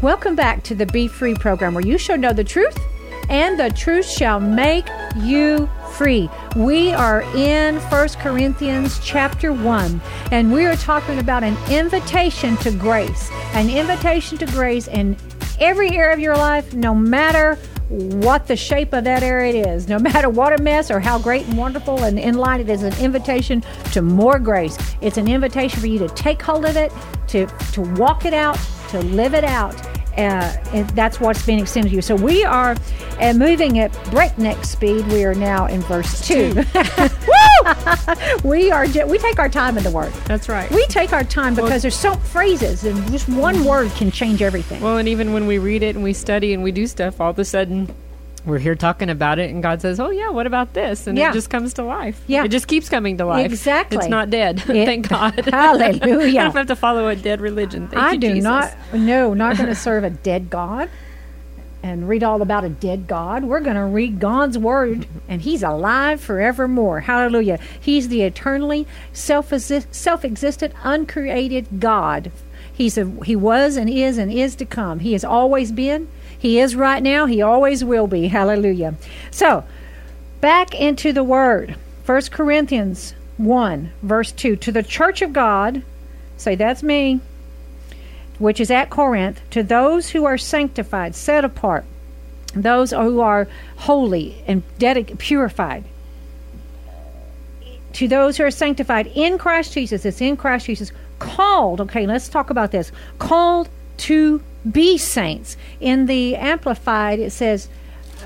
Welcome back to the Be Free program where you shall know the truth and the truth shall make you free. We are in First Corinthians chapter 1 and we are talking about an invitation to grace. An invitation to grace in every area of your life no matter what the shape of that area is, no matter what a mess or how great and wonderful and in line it is an invitation to more grace. It's an invitation for you to take hold of it, to to walk it out, to live it out. Uh, and that's what's being extended to you. So we are uh, moving at breakneck speed. We are now in verse two. we are we take our time in the word. That's right. We take our time because well, there's so phrases and just one word can change everything. Well, and even when we read it and we study and we do stuff, all of a sudden we're here talking about it, and God says, "Oh yeah, what about this?" And yeah. it just comes to life. Yeah, it just keeps coming to life. Exactly, it's not dead. It, Thank God. Hallelujah. I don't have to follow a dead religion. Thank I you, do Jesus. not. No, not going to serve a dead God and read all about a dead God. We're going to read God's word, and He's alive forevermore. Hallelujah. He's the eternally self existent, uncreated God. He's a, he was and is and is to come. He has always been. He is right now. He always will be. Hallelujah. So, back into the Word. 1 Corinthians 1, verse 2. To the church of God, say, that's me, which is at Corinth, to those who are sanctified, set apart, those who are holy and purified, to those who are sanctified in Christ Jesus, it's in Christ Jesus, called, okay, let's talk about this, called to be saints. In the Amplified, it says,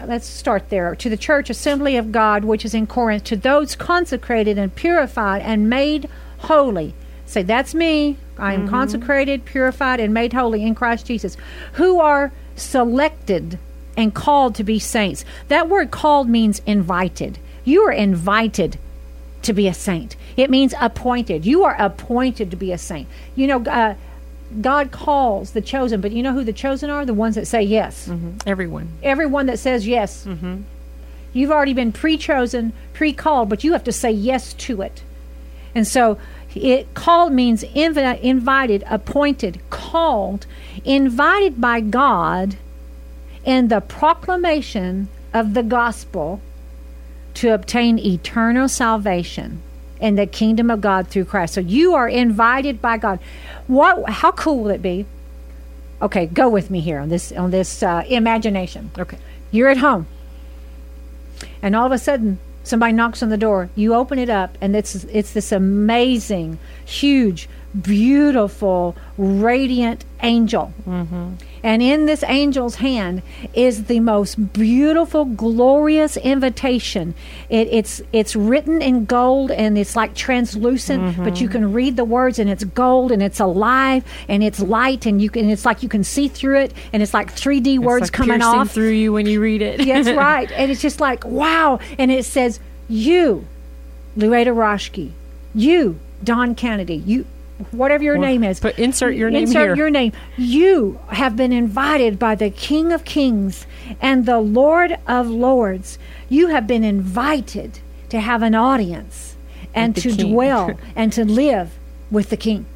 let's start there. To the church assembly of God, which is in Corinth, to those consecrated and purified and made holy. Say, that's me. I am mm-hmm. consecrated, purified, and made holy in Christ Jesus, who are selected and called to be saints. That word called means invited. You are invited to be a saint. It means appointed. You are appointed to be a saint. You know, uh, God calls the chosen, but you know who the chosen are? The ones that say yes. Mm-hmm. Everyone. Everyone that says yes. Mm-hmm. You've already been pre chosen, pre called, but you have to say yes to it. And so it called means inv- invited, appointed, called, invited by God in the proclamation of the gospel to obtain eternal salvation in the kingdom of God through Christ. So you are invited by God. What? How cool will it be? Okay, go with me here on this on this uh, imagination. Okay, you're at home, and all of a sudden somebody knocks on the door. You open it up, and it's it's this amazing, huge, beautiful, radiant angel. Mm-hmm. And in this angel's hand is the most beautiful, glorious invitation. It, it's it's written in gold and it's like translucent, mm-hmm. but you can read the words and it's gold and it's alive and it's light and you can it's like you can see through it and it's like 3D it's words like coming off through you when you read it. That's right. And it's just like wow. And it says you, Loretta Roschke, you, Dawn Kennedy, you whatever your well, name is. But insert your name insert here. your name. You have been invited by the King of Kings and the Lord of Lords. You have been invited to have an audience and to king. dwell and to live with the King.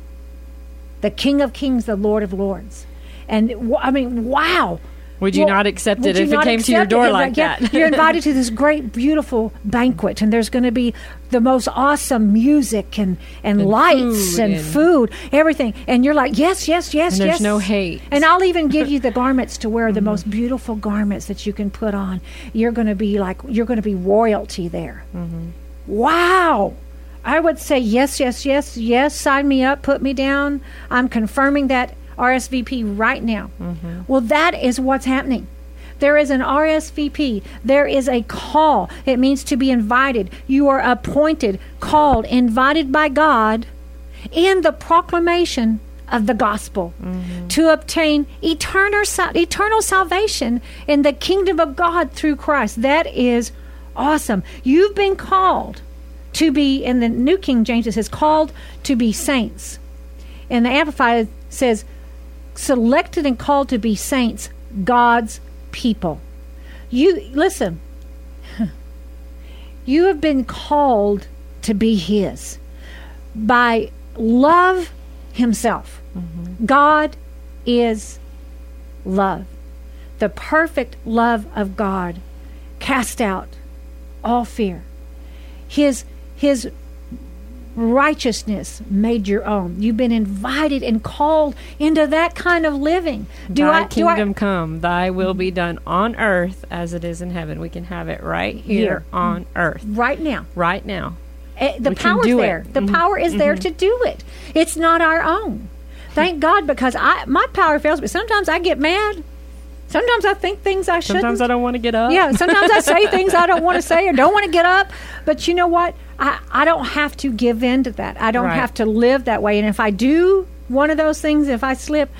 The King of Kings, the Lord of Lords. And I mean, wow. Would you well, not accept it if it came to your door it? like yeah, that? you're invited to this great, beautiful banquet, and there's going to be the most awesome music and, and, and lights and, and, food, everything. And you're like, yes, yes, yes, and yes. There's no hate. And I'll even give you the garments to wear, the mm-hmm. most beautiful garments that you can put on. You're going to be like, you're going to be royalty there. Mm-hmm. Wow. I would say yes, yes, yes, yes. Sign me up, put me down. I'm confirming that RSVP right now. Mm-hmm. Well, that is what's happening. There is an RSVP. There is a call. It means to be invited. You are appointed, called, invited by God in the proclamation of the gospel mm-hmm. to obtain eternal, eternal salvation in the kingdom of God through Christ. That is awesome. You've been called to be, in the New King James, it says, called to be saints. And the Amplified says, selected and called to be saints, God's people. You listen. You have been called to be his by love himself. Mm-hmm. God is love. The perfect love of God cast out all fear. His his righteousness made your own. You've been invited and called into that kind of living. Do thy I, kingdom I, come, thy will be done on earth as it is in heaven. We can have it right here, here. on earth. Right now. Right now. Uh, the power is there. It. The mm-hmm. power is mm-hmm. there to do it. It's not our own. Thank God because I my power fails, but sometimes I get mad. Sometimes I think things I shouldn't. Sometimes I don't want to get up. Yeah, sometimes I say things I don't want to say or don't want to get up. But you know what? I, I don't have to give in to that. I don't right. have to live that way. And if I do one of those things, if I slip,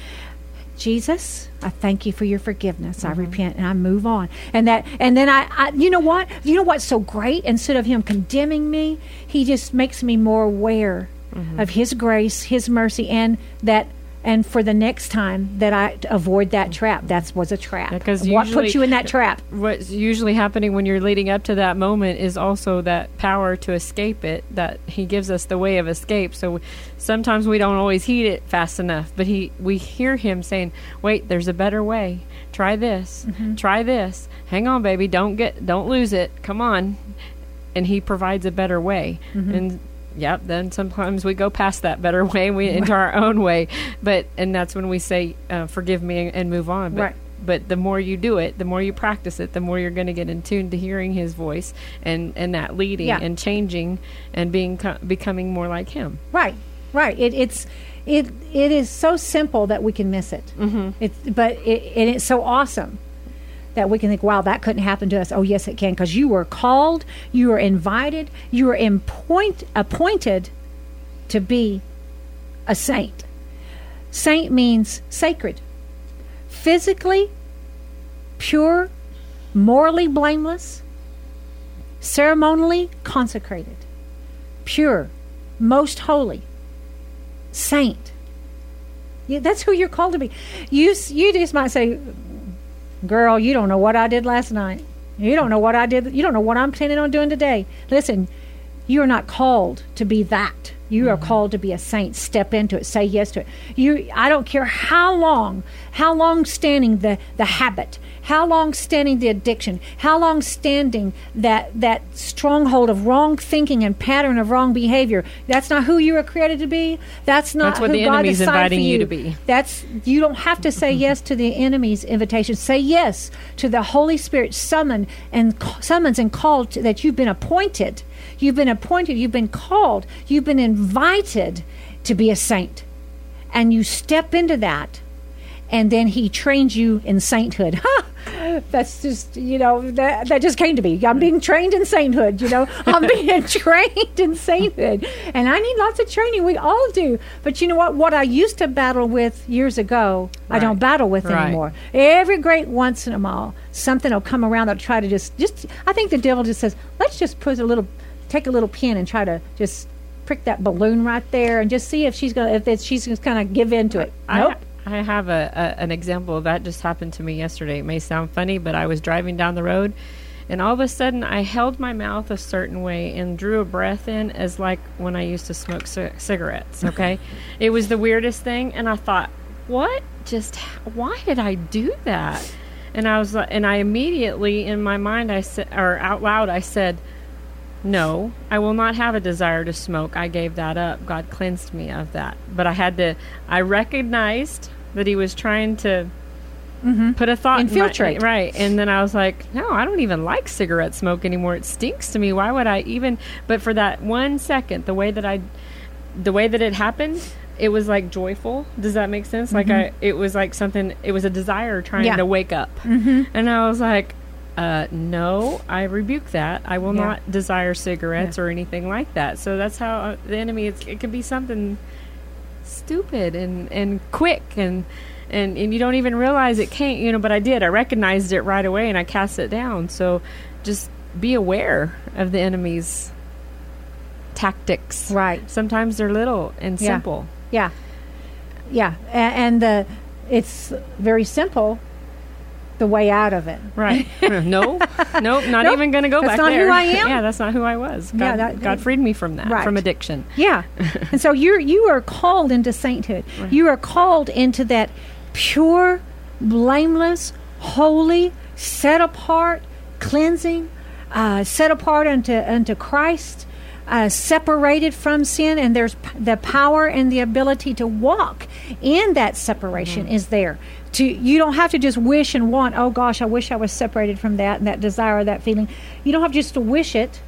Jesus, I thank you for your forgiveness. Mm-hmm. I repent and I move on. And that, and then I, I, you know what? You know what's so great? Instead of him condemning me, he just makes me more aware mm-hmm. of his grace, his mercy, and that and for the next time that I avoid that trap. That was a trap. Because what put you in that trap? What's usually happening when you're leading up to that moment is also that power to escape it. That He gives us the way of escape. So sometimes we don't always heed it fast enough, but He we hear Him saying, "Wait, there's a better way. Try this. Mm-hmm. Try this. Hang on, baby. Don't get don't lose it. Come on." And He provides a better way. Mm-hmm. And yep then sometimes we go past that better way we into our own way but and that's when we say uh, forgive me and, and, move on but right. but the more you do it the more you practice it the more you're going to get in tune to hearing his voice and and that leading yeah. and changing and being becoming more like him right right it, it's it it is so simple that we can miss it mm-hmm. it's but it, and it's so awesome that we can think, wow, that couldn't happen to us. Oh, yes, it can, because you were called, you were invited, you were appoint, appointed to be a saint. Saint means sacred, physically pure, morally blameless, ceremonially consecrated, pure, most holy, saint. Yeah, that's who you're called to be. You you just might say, Girl, you don't know what I did last night. You don't know what I did. You don't know what I'm planning on doing today. Listen, you are not called to be that. You are mm-hmm. called to be a saint. Step into it. Say yes to it. You. I don't care how long, how long standing the the habit, how long standing the addiction, how long standing that that stronghold of wrong thinking and pattern of wrong behavior. That's not who you were created to be. That's not That's what who the God enemy's inviting you. you to be. That's you don't have to say yes to the enemy's invitation. Say yes to the Holy Spirit summon and summons and called to, that you've been appointed You've been appointed, you've been called, you've been invited to be a saint. And you step into that, and then he trains you in sainthood. That's just, you know, that, that just came to me. I'm being trained in sainthood, you know. I'm being trained in sainthood. And I need lots of training. We all do. But you know what? What I used to battle with years ago, right. I don't battle with right. anymore. Every great once in a while, something will come around that'll try to just, just, I think the devil just says, let's just put a little take a little pin and try to just prick that balloon right there and just see if she's gonna if she's just kind of give in to it. I, nope. I have a, a, an example of that just happened to me yesterday. It may sound funny, but I was driving down the road, and all of a sudden I held my mouth a certain way and drew a breath in as like when I used to smoke c- cigarettes. Okay, it was the weirdest thing, and I thought, what? Just why did I do that? And I was, and I immediately in my mind I said, or out loud I said no, I will not have a desire to smoke. I gave that up. God cleansed me of that. But I had to, I recognized that He was trying to mm-hmm. put a thought infiltrate. My, right. And then I was like, no, I don't even like cigarette smoke anymore. It stinks to me. Why would I even? But for that one second, the way that I, the way that it happened, it was like joyful. Does that make sense? Mm-hmm. Like I, it was like something. It was a desire trying yeah. to wake up, mm-hmm. and I was like, uh, no, I rebuke that. I will yeah. not desire cigarettes yeah. or anything like that. So that's how uh, the enemy. it can be something stupid and and quick and. And, and you don't even realize it can't, you know, but I did. I recognized it right away and I cast it down. So just be aware of the enemy's tactics. Right. Sometimes they're little and yeah. simple. Yeah. Yeah. And, and the, it's very simple the way out of it. Right. no, nope, not nope. even going to go that's back not there. who I am. Yeah, that's not who I was. God, yeah, that, God freed me from that, right. from addiction. Yeah. and so you're, you are called into sainthood. Right. You are called into that pure, blameless, holy, set apart, cleansing, uh, set apart unto unto Christ, uh, separated from sin, and there's p- the power and the ability to walk in that separation is there. To you don't have to just wish and want. Oh gosh, I wish I was separated from that and that desire, that feeling. You don't have just to wish it.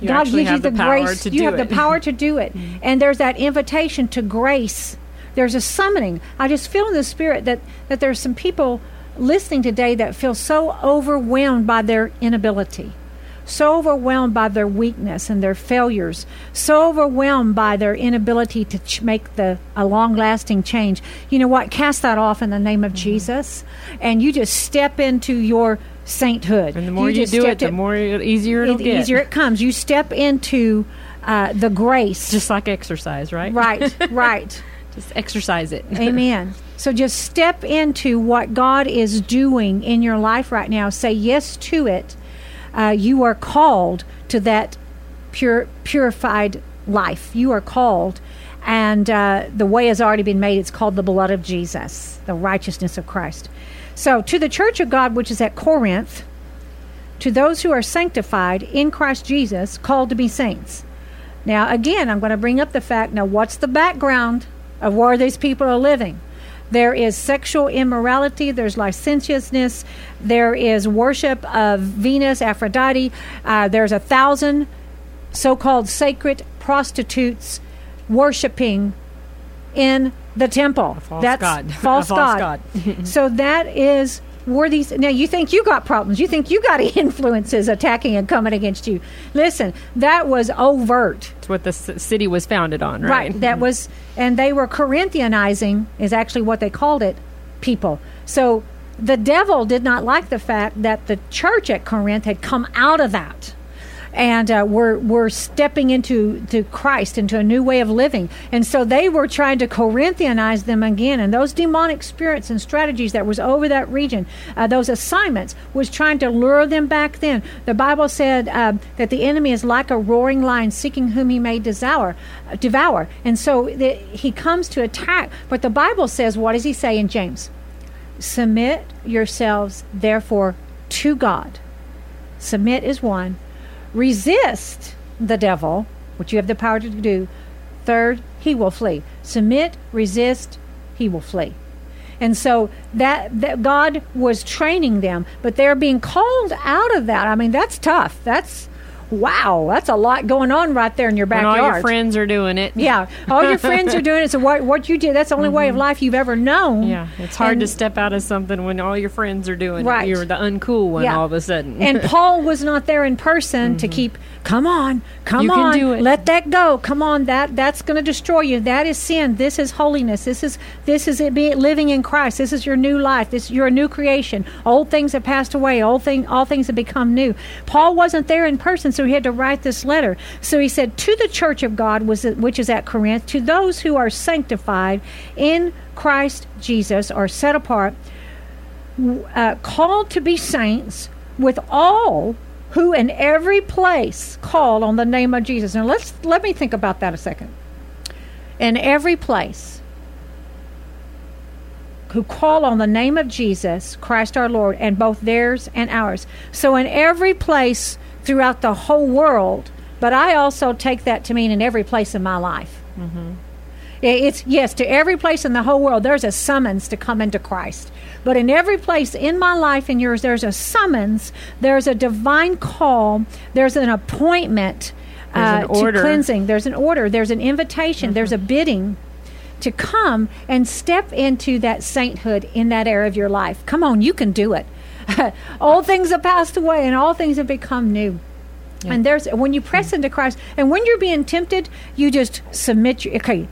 You God gives you the, the grace. you have it. the power to do it, and there's that invitation to grace. There's a summoning. I just feel in the spirit that that there's some people listening today that feel so overwhelmed by their inability, so overwhelmed by their weakness and their failures, so overwhelmed by their inability to ch- make the a long-lasting change. You know what? Cast that off in the name Mm-hmm. of Jesus, and you just step into your sainthood. And the more you, just do it, the in- more it- easier it'll the get. easier it comes. You step into uh, the grace. Just like exercise, right? right, right. Just exercise it. Amen. So just step into what God is doing in your life right now. Say yes to it. Uh, you are called to that pure, purified life. You are called, and uh, the way has already been made. It's called the blood of Jesus, the righteousness of Christ. So, to the church of God, which is at Corinth, to those who are sanctified in Christ Jesus, called to be saints. Now, again, I'm going to bring up the fact now, what's the background of where these people are living? There is sexual immorality, there's licentiousness, there is worship of Venus, Aphrodite, uh, there's a thousand so called sacred prostitutes worshiping in the temple. false That's god. False, false god. so that is were these now you think you got problems. You think you got influences attacking and coming against you. Listen that was overt. It's what the c- city was founded on, right? that mm-hmm. was and they were corinthianizing is actually what they called it people. So the devil did not like the fact that the church at corinth had come out of that and uh, were were stepping into to Christ into a new way of living, and so they were trying to Corinthianize them again. And those demonic spirits and strategies that was over that region, uh, those assignments, was trying to lure them back. Then the Bible said uh, that the enemy is like a roaring lion, seeking whom he may devour. uh, Devour, and so the, he comes to attack. But the Bible says, what does he say in James? Submit yourselves, therefore, to God. Submit is one resist the devil, which you have the power to do. Third, he will flee. Submit, resist, he will flee. And so that, that God was training them, but they're being called out of that. I mean, that's tough. That's wow. That's a lot going on right there in your When backyard. all your friends are doing it. yeah, all your friends are doing it. So what what you did? That's the only way of life you've ever known. Mm-hmm. Yeah, it's hard And- to step out of something when all your friends are doing Right. it. You're the uncool one Yeah. all of a sudden. and Paul was not there in person to keep. Come on, come Mm-hmm. You can on, do it." let that go. Come on, that that's going to destroy you. That is sin. This is holiness. This is this is it being living in Christ. This is your new life. This you're a new creation. Old things have passed away. Old thing, all things have become new. Paul wasn't there in person, so he had to write this letter. So he said to the church of God, which is at Corinth, to those who are sanctified in Christ Jesus, are set apart uh, called to be saints with all who in every place call on the name of Jesus. Now let's let me think about that a second. In every place who call on the name of Jesus, Christ our Lord, and both theirs and ours. So in every place throughout the whole world, but I also take that to mean in every place in my life. It's yes, to every place in the whole world, there's a summons to come into Christ. But in every place in my life and yours, there's a summons, there's a divine call, there's an appointment There's an uh, to cleansing, there's an order, there's an invitation, there's a bidding to come and step into that sainthood in that area of your life. Come on, you can do it. all things have passed away and all things have become new. And there's when you press into Christ, and when you're being tempted, you just submit. Your, okay,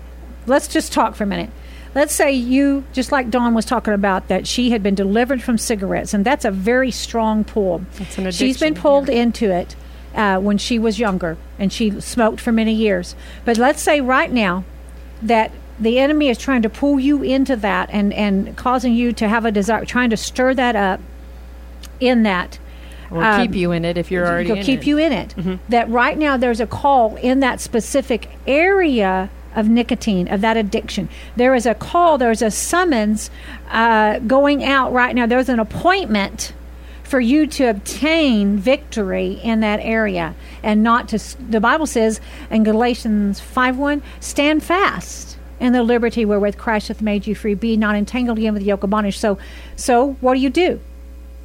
let's just talk for a minute. Let's say you, just like Dawn was talking about, that she had been delivered from cigarettes, and that's a very strong pull. That's an She's been addiction, pulled into it uh, when she was younger, and she smoked for many years. But let's say right now that the enemy is trying to pull you into that and, and causing you to have a desire, trying to stir that up in that. or um, keep you in it if you're already in keep it. you in it. That right now there's a call in that specific area of nicotine, of that addiction. There is a call, there's a summons uh, going out right now. There's an appointment for you to obtain victory in that area and not to the bible says in galatians 5 1 stand fast in the liberty wherewith christ hath made you free be not entangled again with the yoke of bondage so so what do you do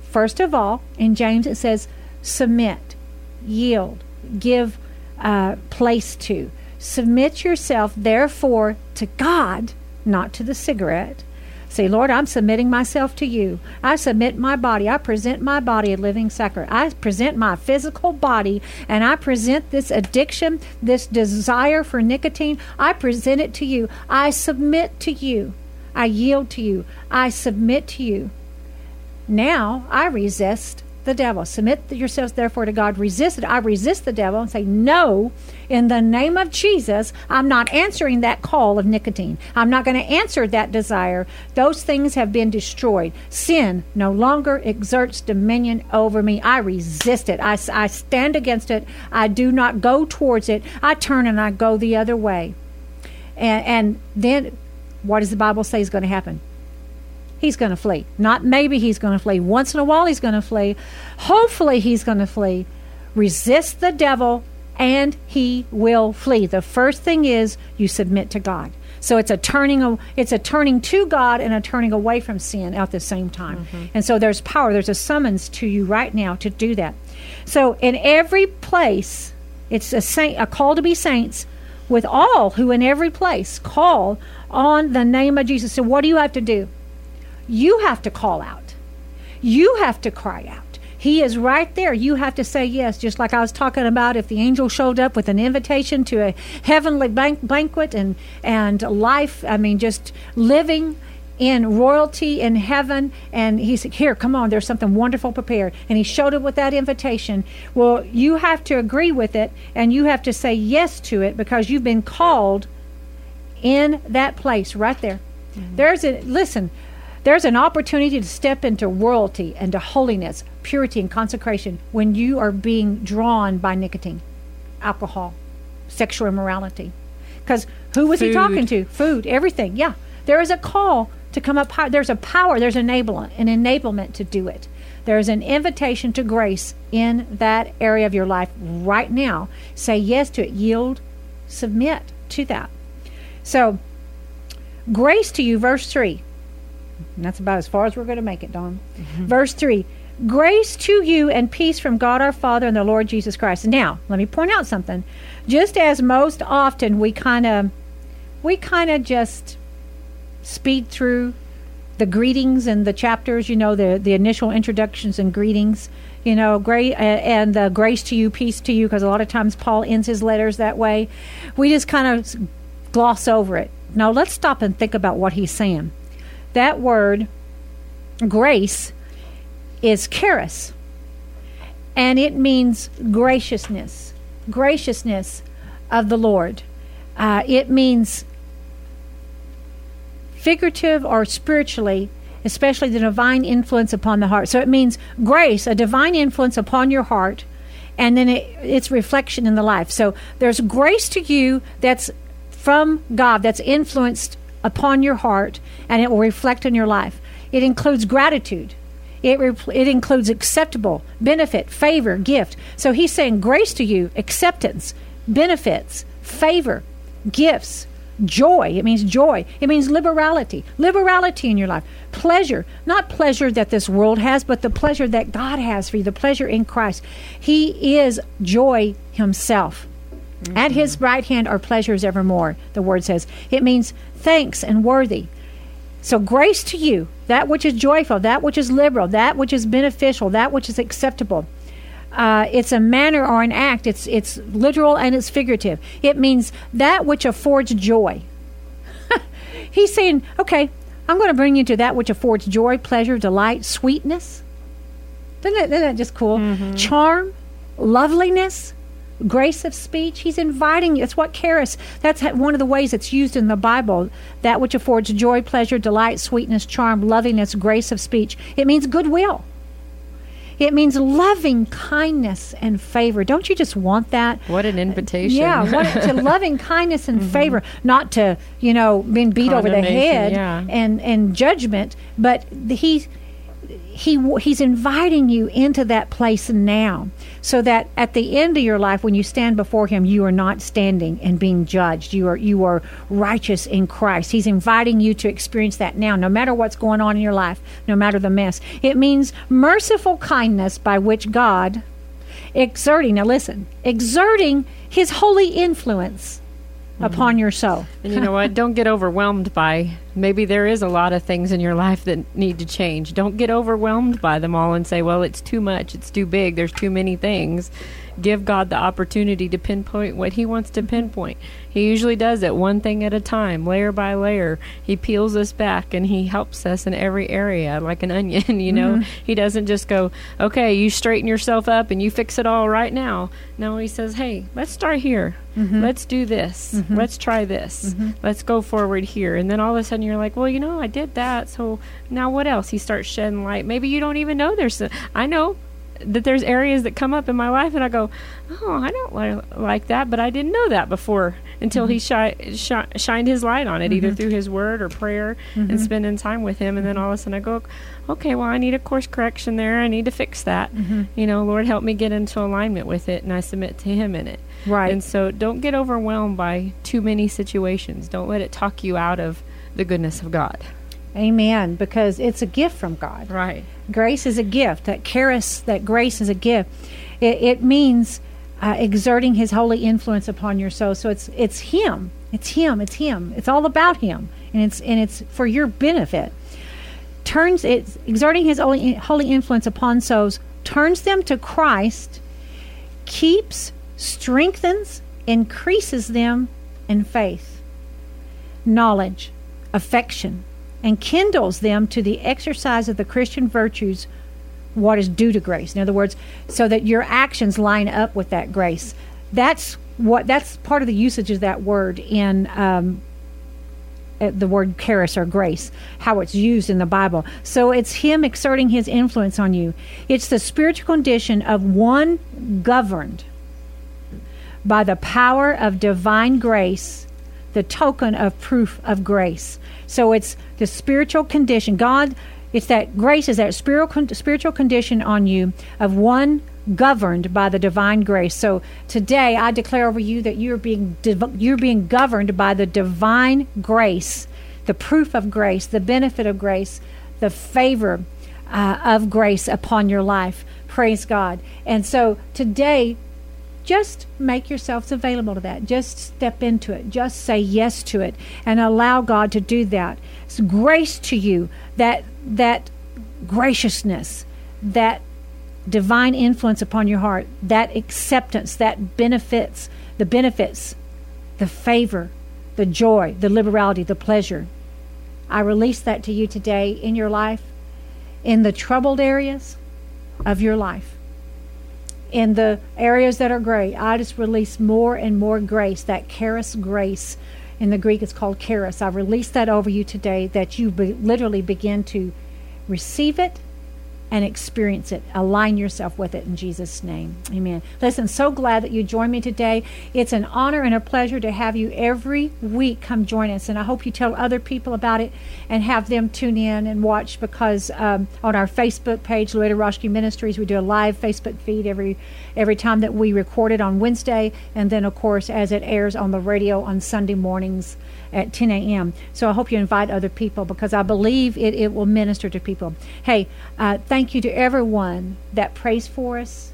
first of all in james it says submit yield give uh, place to submit yourself therefore to god not to the cigarette Say, Lord, I'm submitting myself to you. I submit my body. I present my body a living sacrifice. I present my physical body and I present this addiction, this desire for nicotine. I present it to you. I submit to you. I yield to you. I submit to you. Now I resist the devil. Submit yourselves therefore to God. Resist it. I resist the devil and say, No, in the name of Jesus, I'm not answering that call of nicotine. I'm not going to answer that desire. Those things have been destroyed. Sin no longer exerts dominion over me. I resist it. I, I stand against it. I do not go towards it. I turn and I go the other way. And, and then what does the Bible say is going to happen? He's going to flee. Not maybe he's going to flee. Once in a while, he's going to flee. Hopefully, he's going to flee. Resist the devil, and he will flee. The first thing is you submit to God. So it's a turning, it's a turning to God and a turning away from sin at the same time. Mm-hmm. And so there's power. There's a summons to you right now to do that. So in every place, it's a saint, a call to be saints with all who in every place call on the name of Jesus. So what do you have to do? You have to call out. You have to cry out. He is right there. You have to say yes, just like I was talking about if the angel showed up with an invitation to a heavenly bank- banquet and, and life, I mean, just living in royalty in heaven and he said here come on there's something wonderful prepared and he showed it with that invitation well you have to agree with it and you have to say yes to it because you've been called in that place right there mm-hmm. there's a listen there's an opportunity to step into royalty and to holiness, purity, and consecration when you are being drawn by nicotine, alcohol, sexual immorality. Because who was Food. he talking to? Food, everything. Yeah. There is a call to come up high. There's a power, there's an enablement, an enablement to do it. There's an invitation to grace in that area of your life right now. Say yes to it, yield, submit to that. So, grace to you, verse 3. And that's about as far as we're going to make it, Dawn. Mm-hmm. Verse 3 Grace to you and peace from God our Father and the Lord Jesus Christ. Now, let me point out something. Just as most often we kind of we kind of just speed through the greetings and the chapters, you know, the the initial introductions and greetings, you know, great uh, and the grace to you, peace to you because a lot of times Paul ends his letters that way. We just kind of gloss over it. Now, let's stop and think about what he's saying that word, grace, is charis. And it means graciousness, graciousness of the Lord. Uh, it means figurative or spiritually, especially the divine influence upon the heart. So it means grace, a divine influence upon your heart, and then it, its reflection in the life. So there's grace to you that's from God, that's influenced upon your heart and it will reflect in your life. It includes gratitude. It, re- it includes acceptable, benefit, favor, gift. So he's saying grace to you, acceptance, benefits, favor, gifts, joy. It means joy. It means liberality. Liberality in your life. Pleasure. Not pleasure that this world has, but the pleasure that God has for you, the pleasure in Christ. He is joy himself. Mm-hmm. At his right hand are pleasures evermore, the word says. It means thanks and worthy. So, grace to you, that which is joyful, that which is liberal, that which is beneficial, that which is acceptable. Uh, it's a manner or an act. It's it's literal and it's figurative. It means that which affords joy. He's saying, okay, I'm going to bring you to that which affords joy, pleasure, delight, sweetness. Isn't that, isn't that just cool? Mm-hmm. Charm, loveliness, grace of speech. He's inviting you. It's what charis. That's one of the ways it's used in the Bible. That which affords joy, pleasure, delight, sweetness, charm, lovingness, grace of speech. It means goodwill. It means loving kindness and favor. Don't you just want that? What an uh, invitation. Yeah, what, to loving kindness and mm-hmm. favor, not to you know being beat over the head yeah. and and judgment, but he he he's inviting you into that place now so that at the end of your life when you stand before him you are not standing and being judged. You are you are righteous in Christ. He's inviting you to experience that now no matter what's going on in your life no matter the mess. It means merciful kindness by which God exerting now listen exerting his holy influence upon mm-hmm. yourself. And you know what? Don't get overwhelmed by maybe there is a lot of things in your life that need to change. Don't get overwhelmed by them all and say, well, it's too much, it's too big, there's too many things. Give God the opportunity to pinpoint what He wants to pinpoint. He usually does it one thing at a time, layer by layer. He peels us back and He helps us in every area like an onion, you know? Mm-hmm. He doesn't just go, okay, you straighten yourself up and you fix it all right now. No, He says, hey, let's start here. Mm-hmm. Let's do this. Mm-hmm. Let's try this. Let's go forward here. And then all of a sudden you're like, well, you know, I did that. So now what else? He starts shedding light. Maybe you don't even know there's. A, I know that there's areas that come up in my life and I go, oh, I don't li- like that, but I didn't know that before until he mm-hmm. shi- shi- shined his light on it, either mm-hmm. through his word or prayer and mm-hmm. spending time with him. And then all of a sudden I go, okay, well, I need a course correction there. I need to fix that. You know, Lord, help me get into alignment with it, and I submit to Him in it. Right. And so don't get overwhelmed by too many situations. Don't let it talk you out of the goodness of God. Amen because it's a gift from God Right. Grace is a gift. That charis, that grace is a gift. It, it means uh, exerting His holy influence upon your soul. So it's it's Him. It's Him. It's Him. It's all about Him, and it's and it's for your benefit. Turns it's exerting His holy holy influence upon souls. Turns them to Christ. Keeps, strengthens, increases them in faith, knowledge, affection, and kindles them to the exercise of the Christian virtues, what is due to grace. In other words, so that your actions line up with that grace. That's what. That's part of the usage of that word in um, uh, the word charis or grace, how it's used in the Bible. So it's Him exerting His influence on you. It's the spiritual condition of one governed by the power of divine grace, the token of proof of grace. So it's the spiritual condition. God, it's that grace is that spiritual spiritual condition on you of one governed by the divine grace. So today I declare over you that you're being you're being governed by the divine grace, the proof of grace, the benefit of grace, the favor uh, of grace upon your life. Praise God. And so today just make yourselves available to that. Just step into it. Just say yes to it and allow God to do that. It's grace to you, that that graciousness, that divine influence upon your heart, that acceptance, that benefits, the benefits, the favor, the joy, the liberality, the pleasure. I release that to you today in your life, in the troubled areas of your life in the areas that are gray, I just release more and more grace, that charis grace. In the Greek, it's called charis. I release that over you today that you be, literally begin to receive it and experience it. Align yourself with it in Jesus' name. Amen. Listen, so glad that you joined me today. It's an honor and a pleasure to have you every week come join us. And I hope you tell other people about it and have them tune in and watch because um, on our Facebook page, Loretta Roshke Ministries, we do a live Facebook feed every every time that we record it on Wednesday. And then, of course, as it airs on the radio on Sunday mornings at 10 a.m. So I hope you invite other people because I believe it, it will minister to people. Hey, uh, thank you to everyone that prays for us,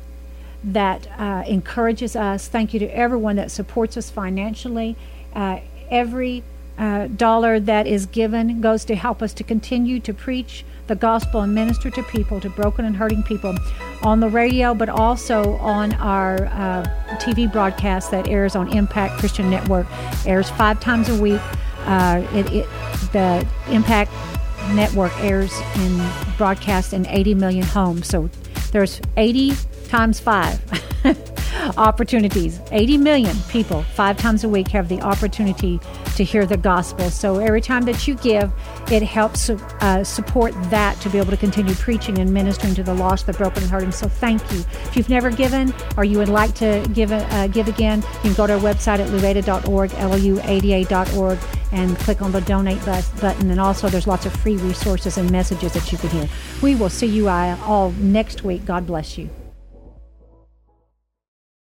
that uh, encourages us. Thank you to everyone that supports us financially. Uh, every uh, dollar that is given goes to help us to continue to preach the gospel and minister to people, to broken and hurting people on the radio, but also on our uh, TV broadcast that airs on Impact Christian Network. Airs five times a week. Uh, it, it, the Impact Network airs in broadcast in 80 million homes. So there's 80 times five opportunities. 80 million people, five times a week, have the opportunity to hear the gospel. So every time that you give, it helps uh, support that to be able to continue preaching and ministering to the lost, the broken hearted. So thank you. If you've never given or you would like to give, uh, give again, you can go to our website at luada.org, L-U-A-D-A.org, and click on the donate button. And also, there's lots of free resources and messages that you can hear. We will see you all next week. God bless you.